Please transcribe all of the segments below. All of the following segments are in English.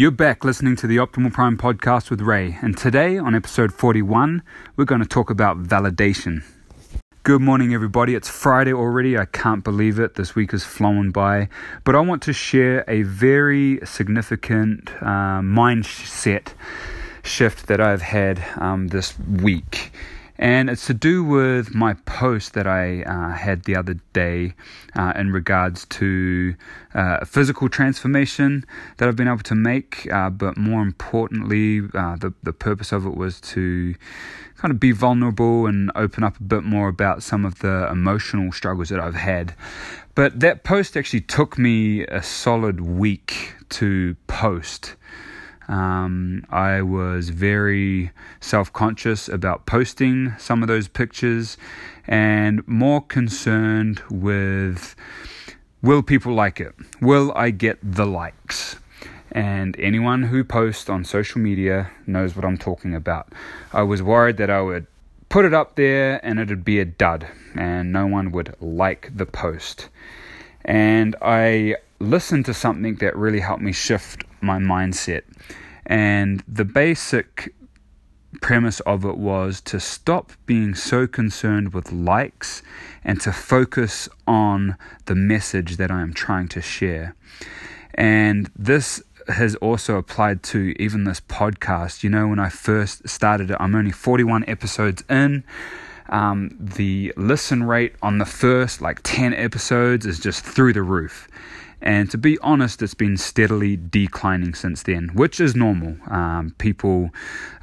You're back listening to the Optimal Prime podcast with Ray, and today on episode 41, we're going to talk about validation. Good morning, everybody. It's Friday already. I can't believe it. This week has flown by. But I want to share a very significant uh, mindset shift that I've had um, this week and it's to do with my post that I uh, had the other day uh, in regards to uh, physical transformation that I've been able to make, uh, but more importantly, uh, the the purpose of it was to kind of be vulnerable and open up a bit more about some of the emotional struggles that I've had. But that post actually took me a solid week to post. Um, I was very self conscious about posting some of those pictures and more concerned with will people like it? Will I get the likes? And anyone who posts on social media knows what I'm talking about. I was worried that I would put it up there and it'd be a dud and no one would like the post. And I listened to something that really helped me shift my mindset. And the basic premise of it was to stop being so concerned with likes and to focus on the message that I am trying to share. And this has also applied to even this podcast. You know, when I first started it, I'm only 41 episodes in. Um, the listen rate on the first like 10 episodes is just through the roof. And to be honest, it's been steadily declining since then, which is normal. Um, people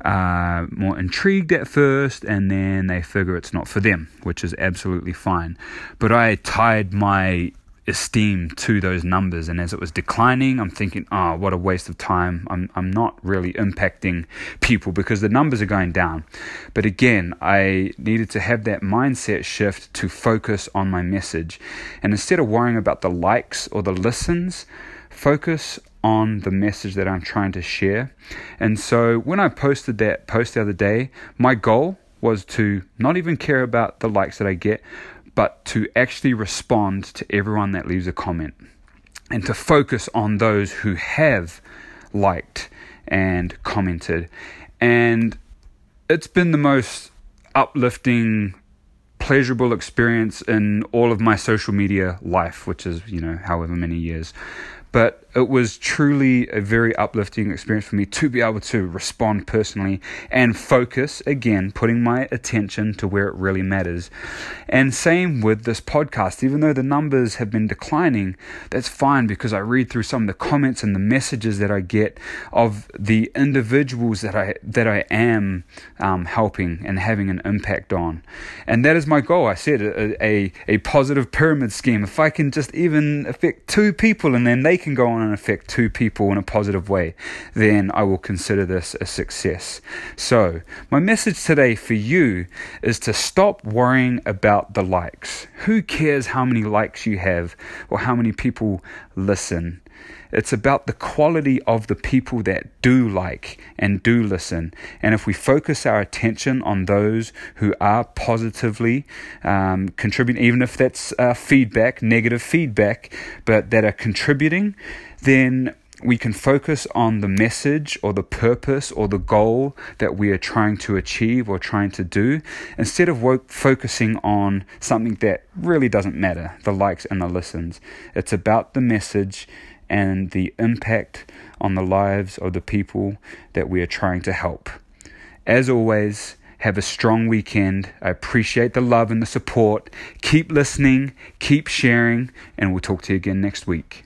are more intrigued at first and then they figure it's not for them, which is absolutely fine. But I tied my esteem to those numbers. And as it was declining, I'm thinking, oh, what a waste of time. I'm, I'm not really impacting people because the numbers are going down. But again, I needed to have that mindset shift to focus on my message. And instead of worrying about the likes or the listens, focus on the message that I'm trying to share. And so when I posted that post the other day, my goal was to not even care about the likes that I get, but to actually respond to everyone that leaves a comment and to focus on those who have liked and commented. And it's been the most uplifting, pleasurable experience in all of my social media life, which is, you know, however many years. But it was truly a very uplifting experience for me to be able to respond personally and focus again, putting my attention to where it really matters. And same with this podcast, even though the numbers have been declining, that's fine because I read through some of the comments and the messages that I get of the individuals that I that I am um, helping and having an impact on. And that is my goal. I said a, a, a positive pyramid scheme. If I can just even affect two people and then they can go on and affect two people in a positive way, then I will consider this a success. So, my message today for you is to stop worrying about the likes. Who cares how many likes you have or how many people listen? It's about the quality of the people that do like and do listen. And if we focus our attention on those who are positively um, contributing, even if that's uh, feedback, negative feedback, but that are contributing, then we can focus on the message or the purpose or the goal that we are trying to achieve or trying to do instead of focusing on something that really doesn't matter the likes and the listens. It's about the message and the impact on the lives of the people that we are trying to help. As always, have a strong weekend. I appreciate the love and the support. Keep listening, keep sharing, and we'll talk to you again next week.